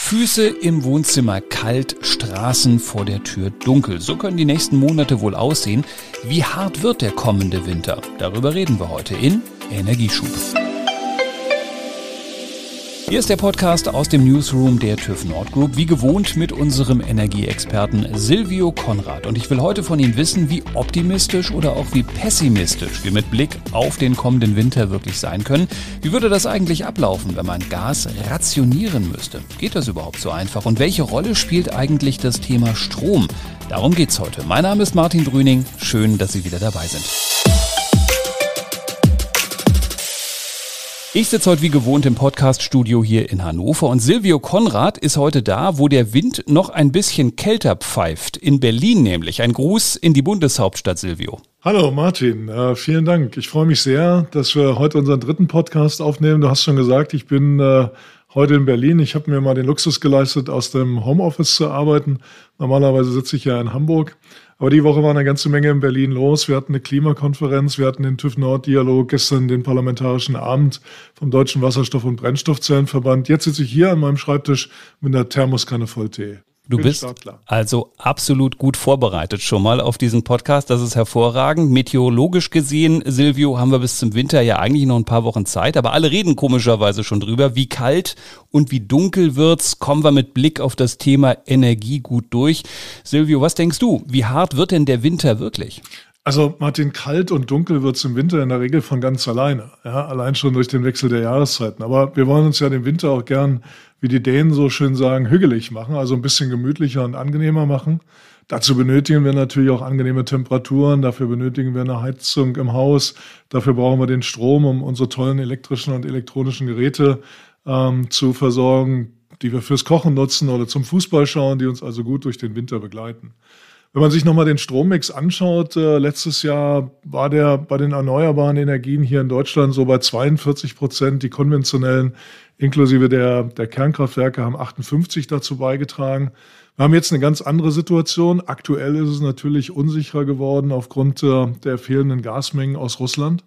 Füße im Wohnzimmer kalt, Straßen vor der Tür dunkel. So können die nächsten Monate wohl aussehen. Wie hart wird der kommende Winter? Darüber reden wir heute in Energieschub. Hier ist der Podcast aus dem Newsroom der TÜV Nord Group, wie gewohnt mit unserem Energieexperten Silvio Konrad. Und ich will heute von ihm wissen, wie optimistisch oder auch wie pessimistisch wir mit Blick auf den kommenden Winter wirklich sein können. Wie würde das eigentlich ablaufen, wenn man Gas rationieren müsste? Geht das überhaupt so einfach? Und welche Rolle spielt eigentlich das Thema Strom? Darum geht's heute. Mein Name ist Martin Brüning. Schön, dass Sie wieder dabei sind. Ich sitze heute wie gewohnt im Podcaststudio hier in Hannover und Silvio Konrad ist heute da, wo der Wind noch ein bisschen kälter pfeift. In Berlin nämlich. Ein Gruß in die Bundeshauptstadt, Silvio. Hallo Martin, äh, vielen Dank. Ich freue mich sehr, dass wir heute unseren dritten Podcast aufnehmen. Du hast schon gesagt, ich bin äh, heute in Berlin. Ich habe mir mal den Luxus geleistet, aus dem Homeoffice zu arbeiten. Normalerweise sitze ich ja in Hamburg. Aber die Woche war eine ganze Menge in Berlin los. Wir hatten eine Klimakonferenz, wir hatten den TÜV Nord-Dialog, gestern den Parlamentarischen Abend vom Deutschen Wasserstoff- und Brennstoffzellenverband. Jetzt sitze ich hier an meinem Schreibtisch mit einer Thermoskanne voll Tee. Du bist also absolut gut vorbereitet schon mal auf diesen Podcast. Das ist hervorragend. Meteorologisch gesehen, Silvio, haben wir bis zum Winter ja eigentlich noch ein paar Wochen Zeit, aber alle reden komischerweise schon drüber. Wie kalt und wie dunkel wird's? Kommen wir mit Blick auf das Thema Energie gut durch. Silvio, was denkst du? Wie hart wird denn der Winter wirklich? Also Martin, kalt und dunkel wird es im Winter in der Regel von ganz alleine. Ja, allein schon durch den Wechsel der Jahreszeiten. Aber wir wollen uns ja den Winter auch gern, wie die Dänen so schön sagen, hügelig machen, also ein bisschen gemütlicher und angenehmer machen. Dazu benötigen wir natürlich auch angenehme Temperaturen, dafür benötigen wir eine Heizung im Haus, dafür brauchen wir den Strom, um unsere tollen elektrischen und elektronischen Geräte ähm, zu versorgen, die wir fürs Kochen nutzen oder zum Fußball schauen, die uns also gut durch den Winter begleiten. Wenn man sich nochmal den Strommix anschaut, äh, letztes Jahr war der bei den erneuerbaren Energien hier in Deutschland so bei 42 Prozent. Die konventionellen, inklusive der, der Kernkraftwerke, haben 58 dazu beigetragen. Wir haben jetzt eine ganz andere Situation. Aktuell ist es natürlich unsicherer geworden aufgrund äh, der fehlenden Gasmengen aus Russland.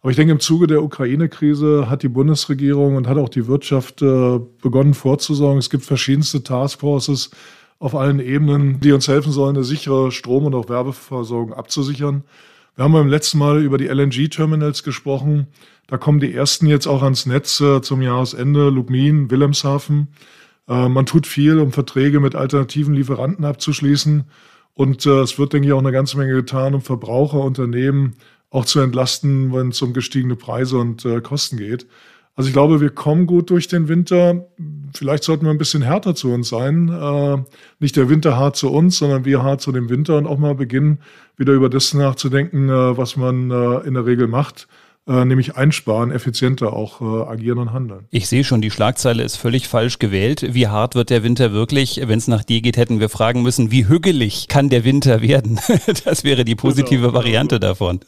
Aber ich denke, im Zuge der Ukraine-Krise hat die Bundesregierung und hat auch die Wirtschaft äh, begonnen vorzusorgen. Es gibt verschiedenste Taskforces, auf allen Ebenen, die uns helfen sollen, eine sichere Strom- und auch Werbeversorgung abzusichern. Wir haben beim letzten Mal über die LNG-Terminals gesprochen. Da kommen die ersten jetzt auch ans Netz äh, zum Jahresende, Lubmin, Wilhelmshaven. Äh, man tut viel, um Verträge mit alternativen Lieferanten abzuschließen. Und äh, es wird, denke ich, auch eine ganze Menge getan, um Verbraucherunternehmen auch zu entlasten, wenn es um gestiegene Preise und äh, Kosten geht. Also ich glaube, wir kommen gut durch den Winter. Vielleicht sollten wir ein bisschen härter zu uns sein. Äh, nicht der Winter hart zu uns, sondern wir hart zu dem Winter und auch mal beginnen, wieder über das nachzudenken, äh, was man äh, in der Regel macht äh, nämlich einsparen, effizienter auch äh, agieren und handeln. Ich sehe schon, die Schlagzeile ist völlig falsch gewählt. Wie hart wird der Winter wirklich? Wenn es nach dir geht, hätten wir fragen müssen, wie hügelig kann der Winter werden? das wäre die positive genau, Variante davon.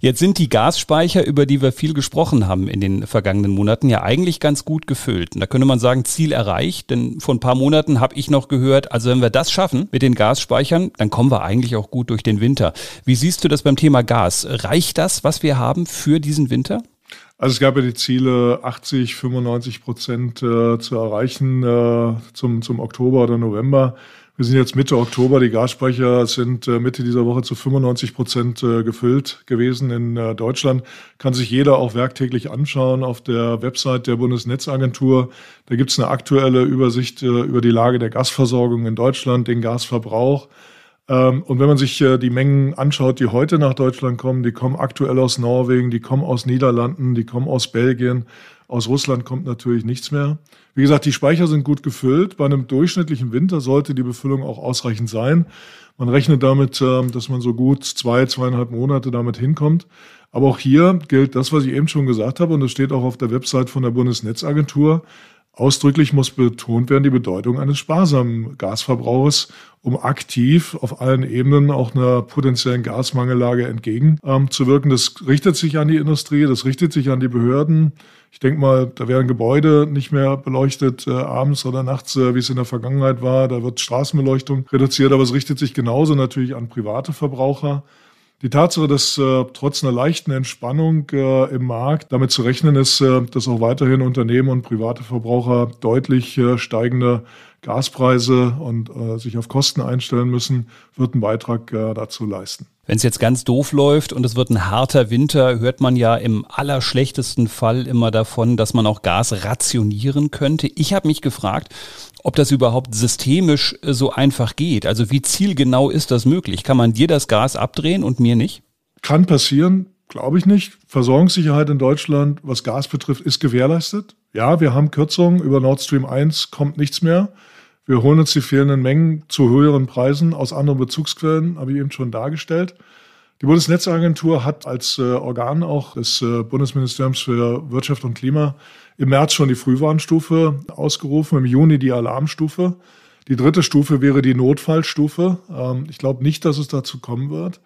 Jetzt sind die Gasspeicher, über die wir viel gesprochen haben in den vergangenen Monaten, ja eigentlich ganz gut gefüllt. Und da könnte man sagen, Ziel erreicht, denn vor ein paar Monaten habe ich noch gehört, also wenn wir das schaffen mit den Gasspeichern, dann kommen wir eigentlich auch gut durch den Winter. Wie siehst du das beim Thema Gas? Reicht das, was wir haben für diesen Winter? Also es gab ja die Ziele, 80, 95 Prozent äh, zu erreichen äh, zum, zum Oktober oder November. Wir sind jetzt Mitte Oktober. Die Gasspeicher sind äh, Mitte dieser Woche zu 95 Prozent äh, gefüllt gewesen in äh, Deutschland. Kann sich jeder auch werktäglich anschauen auf der Website der Bundesnetzagentur. Da gibt es eine aktuelle Übersicht äh, über die Lage der Gasversorgung in Deutschland, den Gasverbrauch. Ähm, und wenn man sich äh, die Mengen anschaut, die heute nach Deutschland kommen, die kommen aktuell aus Norwegen, die kommen aus Niederlanden, die kommen aus Belgien. Aus Russland kommt natürlich nichts mehr. Wie gesagt, die Speicher sind gut gefüllt. Bei einem durchschnittlichen Winter sollte die Befüllung auch ausreichend sein. Man rechnet damit, ähm, dass man so gut zwei, zweieinhalb Monate damit hinkommt. Aber auch hier gilt das, was ich eben schon gesagt habe, und das steht auch auf der Website von der Bundesnetzagentur. Ausdrücklich muss betont werden die Bedeutung eines sparsamen Gasverbrauchs, um aktiv auf allen Ebenen auch einer potenziellen Gasmangellage entgegenzuwirken. Ähm, das richtet sich an die Industrie, das richtet sich an die Behörden. Ich denke mal, da werden Gebäude nicht mehr beleuchtet äh, abends oder nachts, äh, wie es in der Vergangenheit war. Da wird Straßenbeleuchtung reduziert, aber es richtet sich genauso natürlich an private Verbraucher. Die Tatsache, dass äh, trotz einer leichten Entspannung äh, im Markt damit zu rechnen ist, äh, dass auch weiterhin Unternehmen und private Verbraucher deutlich äh, steigende Gaspreise und äh, sich auf Kosten einstellen müssen, wird einen Beitrag äh, dazu leisten. Wenn es jetzt ganz doof läuft und es wird ein harter Winter, hört man ja im allerschlechtesten Fall immer davon, dass man auch Gas rationieren könnte. Ich habe mich gefragt, ob das überhaupt systemisch äh, so einfach geht. Also wie zielgenau ist das möglich? Kann man dir das Gas abdrehen und mir nicht? Kann passieren, glaube ich nicht. Versorgungssicherheit in Deutschland, was Gas betrifft, ist gewährleistet. Ja, wir haben Kürzungen. Über Nord Stream 1 kommt nichts mehr. Wir holen uns die fehlenden Mengen zu höheren Preisen aus anderen Bezugsquellen, habe ich eben schon dargestellt. Die Bundesnetzagentur hat als äh, Organ auch des äh, Bundesministeriums für Wirtschaft und Klima im März schon die Frühwarnstufe ausgerufen, im Juni die Alarmstufe. Die dritte Stufe wäre die Notfallstufe. Ähm, ich glaube nicht, dass es dazu kommen wird,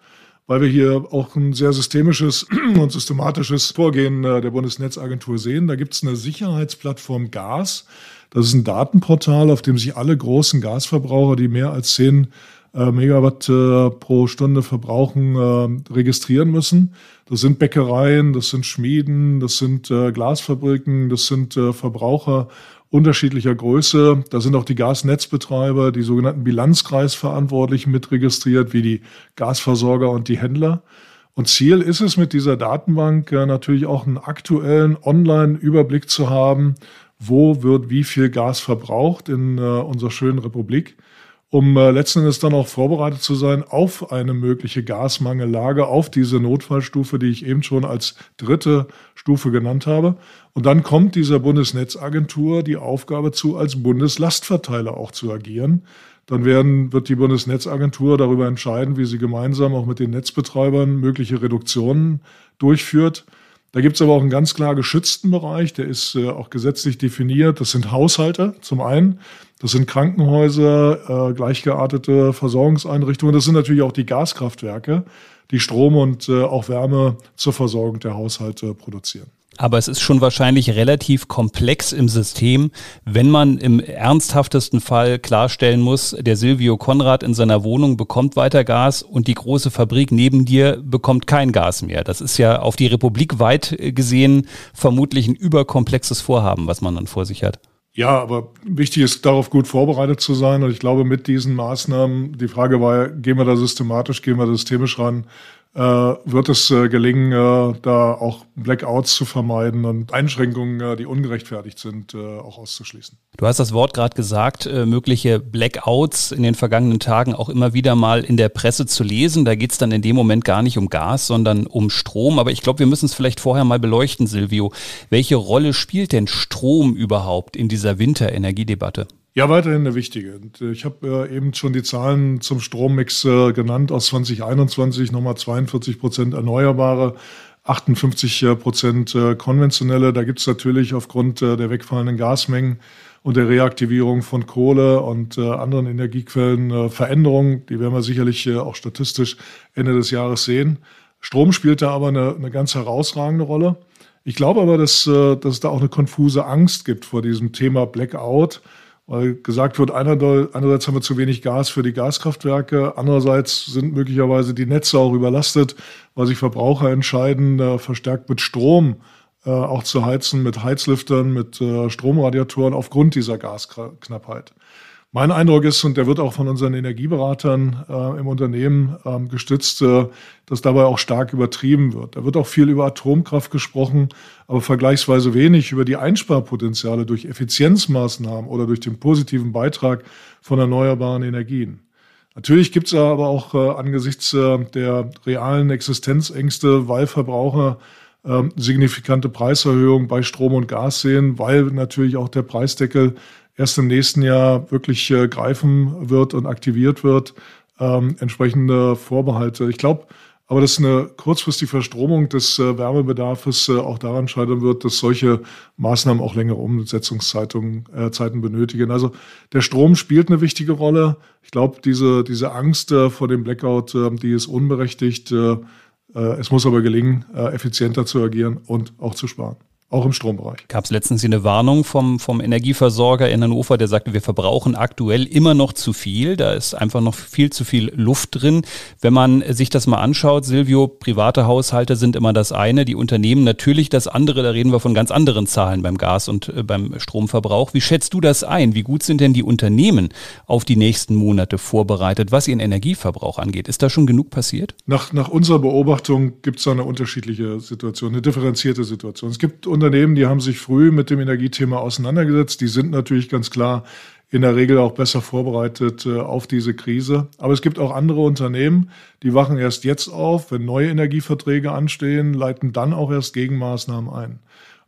weil wir hier auch ein sehr systemisches und systematisches Vorgehen äh, der Bundesnetzagentur sehen. Da gibt es eine Sicherheitsplattform Gas. Das ist ein Datenportal, auf dem sich alle großen Gasverbraucher, die mehr als 10 äh, Megawatt äh, pro Stunde verbrauchen, äh, registrieren müssen. Das sind Bäckereien, das sind Schmieden, das sind äh, Glasfabriken, das sind äh, Verbraucher unterschiedlicher Größe. Da sind auch die Gasnetzbetreiber, die sogenannten Bilanzkreisverantwortlichen mit registriert, wie die Gasversorger und die Händler. Und Ziel ist es mit dieser Datenbank äh, natürlich auch einen aktuellen Online-Überblick zu haben, wo wird wie viel Gas verbraucht in äh, unserer schönen Republik um äh, letzten Endes dann auch vorbereitet zu sein auf eine mögliche Gasmangellage, auf diese Notfallstufe, die ich eben schon als dritte Stufe genannt habe. Und dann kommt dieser Bundesnetzagentur die Aufgabe zu, als Bundeslastverteiler auch zu agieren. Dann werden, wird die Bundesnetzagentur darüber entscheiden, wie sie gemeinsam auch mit den Netzbetreibern mögliche Reduktionen durchführt. Da gibt es aber auch einen ganz klar geschützten Bereich, der ist äh, auch gesetzlich definiert. Das sind Haushalte zum einen. Das sind Krankenhäuser, äh, gleichgeartete Versorgungseinrichtungen. Das sind natürlich auch die Gaskraftwerke, die Strom und äh, auch Wärme zur Versorgung der Haushalte produzieren. Aber es ist schon wahrscheinlich relativ komplex im System, wenn man im ernsthaftesten Fall klarstellen muss, der Silvio Konrad in seiner Wohnung bekommt weiter Gas und die große Fabrik neben dir bekommt kein Gas mehr. Das ist ja auf die Republik weit gesehen vermutlich ein überkomplexes Vorhaben, was man dann vor sich hat. Ja, aber wichtig ist, darauf gut vorbereitet zu sein. Und ich glaube, mit diesen Maßnahmen, die Frage war, gehen wir da systematisch, gehen wir systemisch ran, wird es äh, gelingen, äh, da auch Blackouts zu vermeiden und Einschränkungen, die ungerechtfertigt sind, auch auszuschließen. Du hast das Wort gerade gesagt, mögliche Blackouts in den vergangenen Tagen auch immer wieder mal in der Presse zu lesen. Da geht es dann in dem Moment gar nicht um Gas, sondern um Strom. Aber ich glaube, wir müssen es vielleicht vorher mal beleuchten, Silvio. Welche Rolle spielt denn Strom überhaupt in dieser Winterenergiedebatte? Ja, weiterhin eine wichtige. Und äh, ich habe äh, eben schon die Zahlen zum Strommix äh, genannt aus 2021, nochmal 42 Prozent Erneuerbare, 58 äh, Prozent konventionelle. Da gibt es natürlich aufgrund der wegfallenden Gasmengen und der Reaktivierung von Kohle und anderen Energiequellen Veränderungen. Die werden wir sicherlich auch statistisch Ende des Jahres sehen. Strom spielt da aber eine, eine ganz herausragende Rolle. Ich glaube aber, dass, dass es da auch eine konfuse Angst gibt vor diesem Thema Blackout weil gesagt wird, einerseits haben wir zu wenig Gas für die Gaskraftwerke, andererseits sind möglicherweise die Netze auch überlastet, weil sich Verbraucher entscheiden, verstärkt mit Strom äh, auch zu heizen, mit Heizlüftern, mit äh, Stromradiatoren aufgrund dieser Gasknappheit. Mein Eindruck ist, und der wird auch von unseren Energieberatern äh, im Unternehmen ähm, gestützt, äh, dass dabei auch stark übertrieben wird. Da wird auch viel über Atomkraft gesprochen, aber vergleichsweise wenig über die Einsparpotenziale durch Effizienzmaßnahmen oder durch den positiven Beitrag von erneuerbaren Energien. Natürlich gibt es aber auch äh, angesichts äh, der realen Existenzängste, weil Verbraucher äh, signifikante Preiserhöhungen bei Strom und Gas sehen, weil natürlich auch der Preisdeckel erst im nächsten Jahr wirklich äh, greifen wird und aktiviert wird, ähm, entsprechende Vorbehalte. Ich glaube, aber dass eine kurzfristige Verstromung des äh, Wärmebedarfs äh, auch daran scheitern wird, dass solche Maßnahmen auch längere Umsetzungszeiten äh, Zeiten benötigen. Also der Strom spielt eine wichtige Rolle. Ich glaube, diese, diese Angst äh, vor dem Blackout, äh, die ist unberechtigt. Äh, es muss aber gelingen, effizienter zu agieren und auch zu sparen. Auch im Strombereich. Gab es letztens eine Warnung vom, vom Energieversorger in Hannover, der sagte, wir verbrauchen aktuell immer noch zu viel. Da ist einfach noch viel zu viel Luft drin. Wenn man sich das mal anschaut, Silvio, private Haushalte sind immer das eine, die Unternehmen natürlich das andere. Da reden wir von ganz anderen Zahlen beim Gas- und äh, beim Stromverbrauch. Wie schätzt du das ein? Wie gut sind denn die Unternehmen auf die nächsten Monate vorbereitet, was ihren Energieverbrauch angeht? Ist da schon genug passiert? Nach, nach unserer Beobachtung gibt es eine unterschiedliche Situation, eine differenzierte Situation. Es gibt Unternehmen, die haben sich früh mit dem Energiethema auseinandergesetzt. Die sind natürlich ganz klar in der Regel auch besser vorbereitet äh, auf diese Krise. Aber es gibt auch andere Unternehmen, die wachen erst jetzt auf, wenn neue Energieverträge anstehen, leiten dann auch erst Gegenmaßnahmen ein.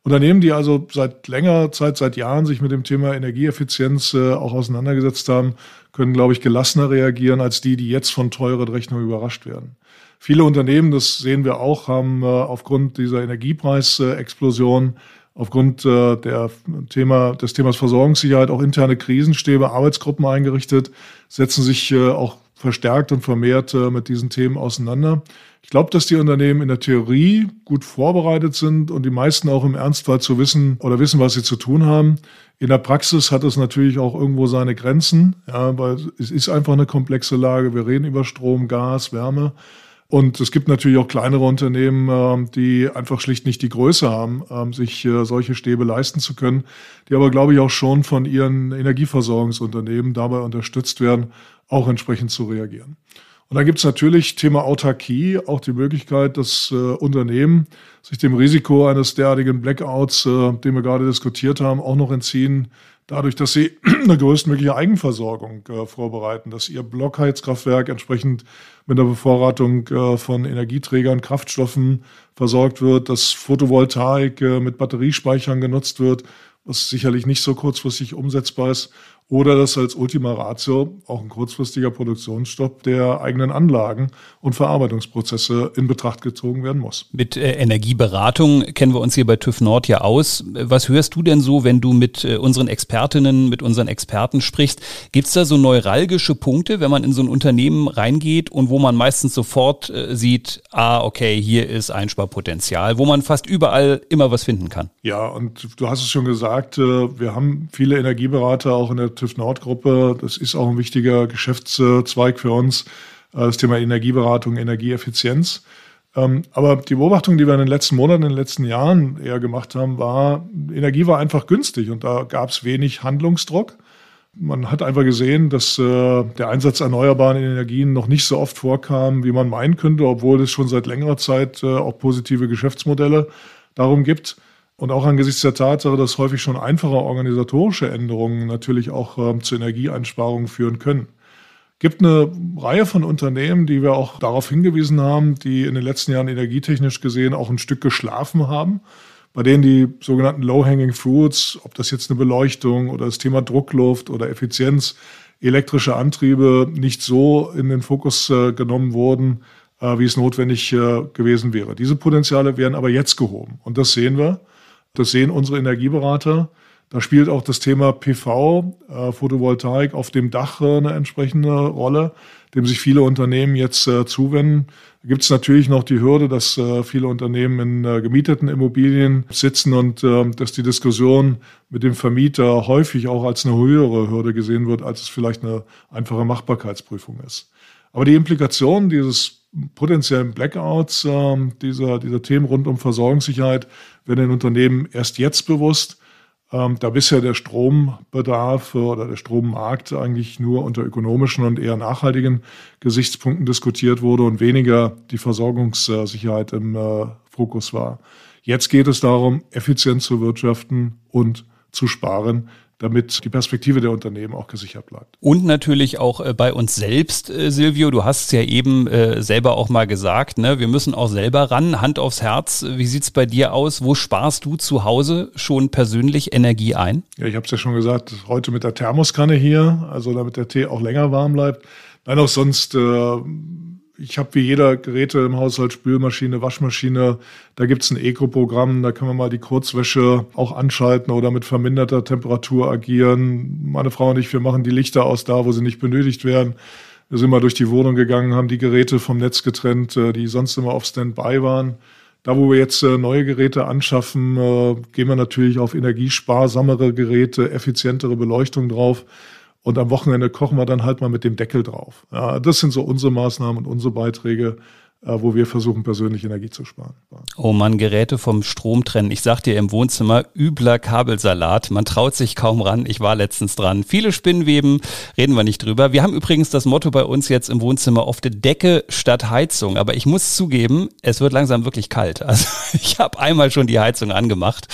Unternehmen, die also seit längerer Zeit, seit Jahren sich mit dem Thema Energieeffizienz äh, auch auseinandergesetzt haben, können, glaube ich, gelassener reagieren als die, die jetzt von teuren Rechnungen überrascht werden. Viele Unternehmen, das sehen wir auch, haben äh, aufgrund dieser Energiepreisexplosion, aufgrund äh, der Thema, des Themas Versorgungssicherheit auch interne Krisenstäbe, Arbeitsgruppen eingerichtet, setzen sich äh, auch verstärkt und vermehrt mit diesen Themen auseinander. Ich glaube, dass die Unternehmen in der Theorie gut vorbereitet sind und die meisten auch im Ernstfall zu wissen oder wissen, was sie zu tun haben. In der Praxis hat es natürlich auch irgendwo seine Grenzen, ja, weil es ist einfach eine komplexe Lage. Wir reden über Strom, Gas, Wärme. Und es gibt natürlich auch kleinere Unternehmen, ähm, die einfach schlicht nicht die Größe haben, ähm, sich äh, solche Stäbe leisten zu können, die aber, glaube ich, auch schon von ihren Energieversorgungsunternehmen dabei unterstützt werden, auch entsprechend zu reagieren. Und dann gibt es natürlich Thema Autarkie, auch die Möglichkeit, dass äh, Unternehmen sich dem Risiko eines derartigen Blackouts, äh, den wir gerade diskutiert haben, auch noch entziehen, dadurch, dass sie eine größtmögliche Eigenversorgung äh, vorbereiten, dass ihr Blockheizkraftwerk entsprechend mit der Bevorratung äh, von Energieträgern, Kraftstoffen versorgt wird, dass Photovoltaik äh, mit Batteriespeichern genutzt wird, was sicherlich nicht so kurzfristig umsetzbar ist oder dass als Ultima Ratio auch ein kurzfristiger Produktionsstopp der eigenen Anlagen und Verarbeitungsprozesse in Betracht gezogen werden muss. Mit äh, Energieberatung kennen wir uns hier bei TÜV Nord ja aus. Was hörst du denn so, wenn du mit äh, unseren Expertinnen, mit unseren Experten sprichst? Gibt es da so neuralgische Punkte, wenn man in so ein Unternehmen reingeht und wo man meistens sofort äh, sieht, ah, okay, hier ist Einsparpotenzial, wo man fast überall immer was finden kann? Ja, und du hast es schon gesagt, wir haben viele Energieberater auch in der TÜV Nord-Gruppe. Das ist auch ein wichtiger Geschäftszweig für uns, äh, das Thema Energieberatung, Energieeffizienz. Ähm, aber die Beobachtung, die wir in den letzten Monaten, in den letzten Jahren eher gemacht haben, war, Energie war einfach günstig und da gab es wenig Handlungsdruck. Man hat einfach gesehen, dass äh, der Einsatz erneuerbaren Energien noch nicht so oft vorkam, wie man meinen könnte, obwohl es schon seit längerer Zeit äh, auch positive Geschäftsmodelle darum gibt. Und auch angesichts der Tatsache, dass häufig schon einfache organisatorische Änderungen natürlich auch ähm, zu Energieeinsparungen führen können. Gibt eine Reihe von Unternehmen, die wir auch darauf hingewiesen haben, die in den letzten Jahren energietechnisch gesehen auch ein Stück geschlafen haben, bei denen die sogenannten Low-Hanging Fruits, ob das jetzt eine Beleuchtung oder das Thema Druckluft oder Effizienz, elektrische Antriebe nicht so in den Fokus äh, genommen wurden, äh, wie es notwendig äh, gewesen wäre. Diese Potenziale werden aber jetzt gehoben. Und das sehen wir. Das sehen unsere Energieberater. Da spielt auch das Thema PV, äh, Photovoltaik auf dem Dach äh, eine entsprechende Rolle, dem sich viele Unternehmen jetzt äh, zuwenden. Da gibt es natürlich noch die Hürde, dass äh, viele Unternehmen in äh, gemieteten Immobilien sitzen und äh, dass die Diskussion mit dem Vermieter häufig auch als eine höhere Hürde gesehen wird, als es vielleicht eine einfache Machbarkeitsprüfung ist. Aber die Implikation dieses potenziellen Blackouts, dieser, dieser Themen rund um Versorgungssicherheit, werden den Unternehmen erst jetzt bewusst, ähm, da bisher der Strombedarf oder der Strommarkt eigentlich nur unter ökonomischen und eher nachhaltigen Gesichtspunkten diskutiert wurde und weniger die Versorgungssicherheit im äh, Fokus war. Jetzt geht es darum, effizient zu wirtschaften und zu sparen damit die Perspektive der Unternehmen auch gesichert bleibt. Und natürlich auch äh, bei uns selbst, äh, Silvio, du hast es ja eben äh, selber auch mal gesagt, ne? wir müssen auch selber ran, Hand aufs Herz. Wie sieht es bei dir aus? Wo sparst du zu Hause schon persönlich Energie ein? Ja, ich habe es ja schon gesagt, heute mit der Thermoskanne hier, also damit der Tee auch länger warm bleibt. Nein, auch sonst ich habe wie jeder Geräte im Haushalt, Spülmaschine, Waschmaschine. Da gibt's ein Eco-Programm, da können wir mal die Kurzwäsche auch anschalten oder mit verminderter Temperatur agieren. Meine Frau und ich, wir machen die Lichter aus da, wo sie nicht benötigt werden. Wir sind mal durch die Wohnung gegangen, haben die Geräte vom Netz getrennt, äh, die sonst immer auf Standby waren. Da, wo wir jetzt äh, neue Geräte anschaffen, äh, gehen wir natürlich auf energiesparsamere Geräte, effizientere Beleuchtung drauf. Und am Wochenende kochen wir dann halt mal mit dem Deckel drauf. Ja, das sind so unsere Maßnahmen und unsere Beiträge. Äh, wo wir versuchen, persönlich Energie zu sparen. Oh man, Geräte vom Strom trennen. Ich sag dir im Wohnzimmer, übler Kabelsalat. Man traut sich kaum ran. Ich war letztens dran. Viele Spinnweben, reden wir nicht drüber. Wir haben übrigens das Motto bei uns jetzt im Wohnzimmer auf der Decke statt Heizung. Aber ich muss zugeben, es wird langsam wirklich kalt. Also ich habe einmal schon die Heizung angemacht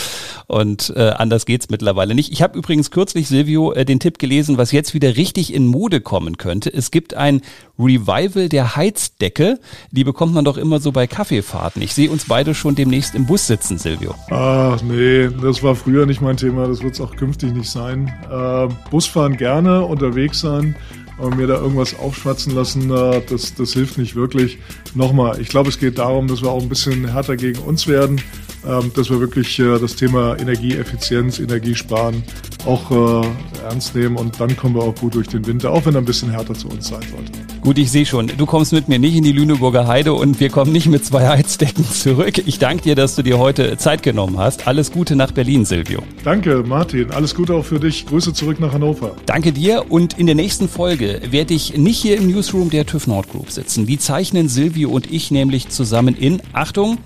und äh, anders geht's mittlerweile nicht. Ich habe übrigens kürzlich, Silvio, äh, den Tipp gelesen, was jetzt wieder richtig in Mode kommen könnte. Es gibt ein Revival der Heizdecke. Liebe bekommt man doch immer so bei Kaffeefahrten. Ich sehe uns beide schon demnächst im Bus sitzen, Silvio. Ach nee, das war früher nicht mein Thema, das wird es auch künftig nicht sein. Äh, Busfahren gerne, unterwegs sein, aber mir da irgendwas aufschwatzen lassen, das, das hilft nicht wirklich. Nochmal, ich glaube, es geht darum, dass wir auch ein bisschen härter gegen uns werden, dass wir wirklich äh, das Thema Energieeffizienz, Energiesparen auch äh, ernst nehmen und dann kommen wir auch gut durch den Winter, auch wenn er ein bisschen härter zu uns sein sollte. Gut, ich sehe schon, du kommst mit mir nicht in die Lüneburger Heide und wir kommen nicht mit zwei Heizdecken zurück. Ich danke dir, dass du dir heute Zeit genommen hast. Alles Gute nach Berlin, Silvio. Danke, Martin. Alles Gute auch für dich. Grüße zurück nach Hannover. Danke dir und in der nächsten Folge werde ich nicht hier im Newsroom der TÜV Nord Group sitzen. Die zeichnen Silvio und ich nämlich zusammen in, Achtung,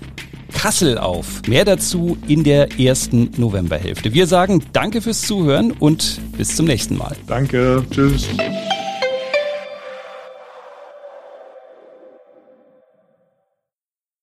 Kassel auf. Mehr dazu in der ersten Novemberhälfte. Wir sagen danke fürs Zuhören und bis zum nächsten Mal. Danke. Tschüss.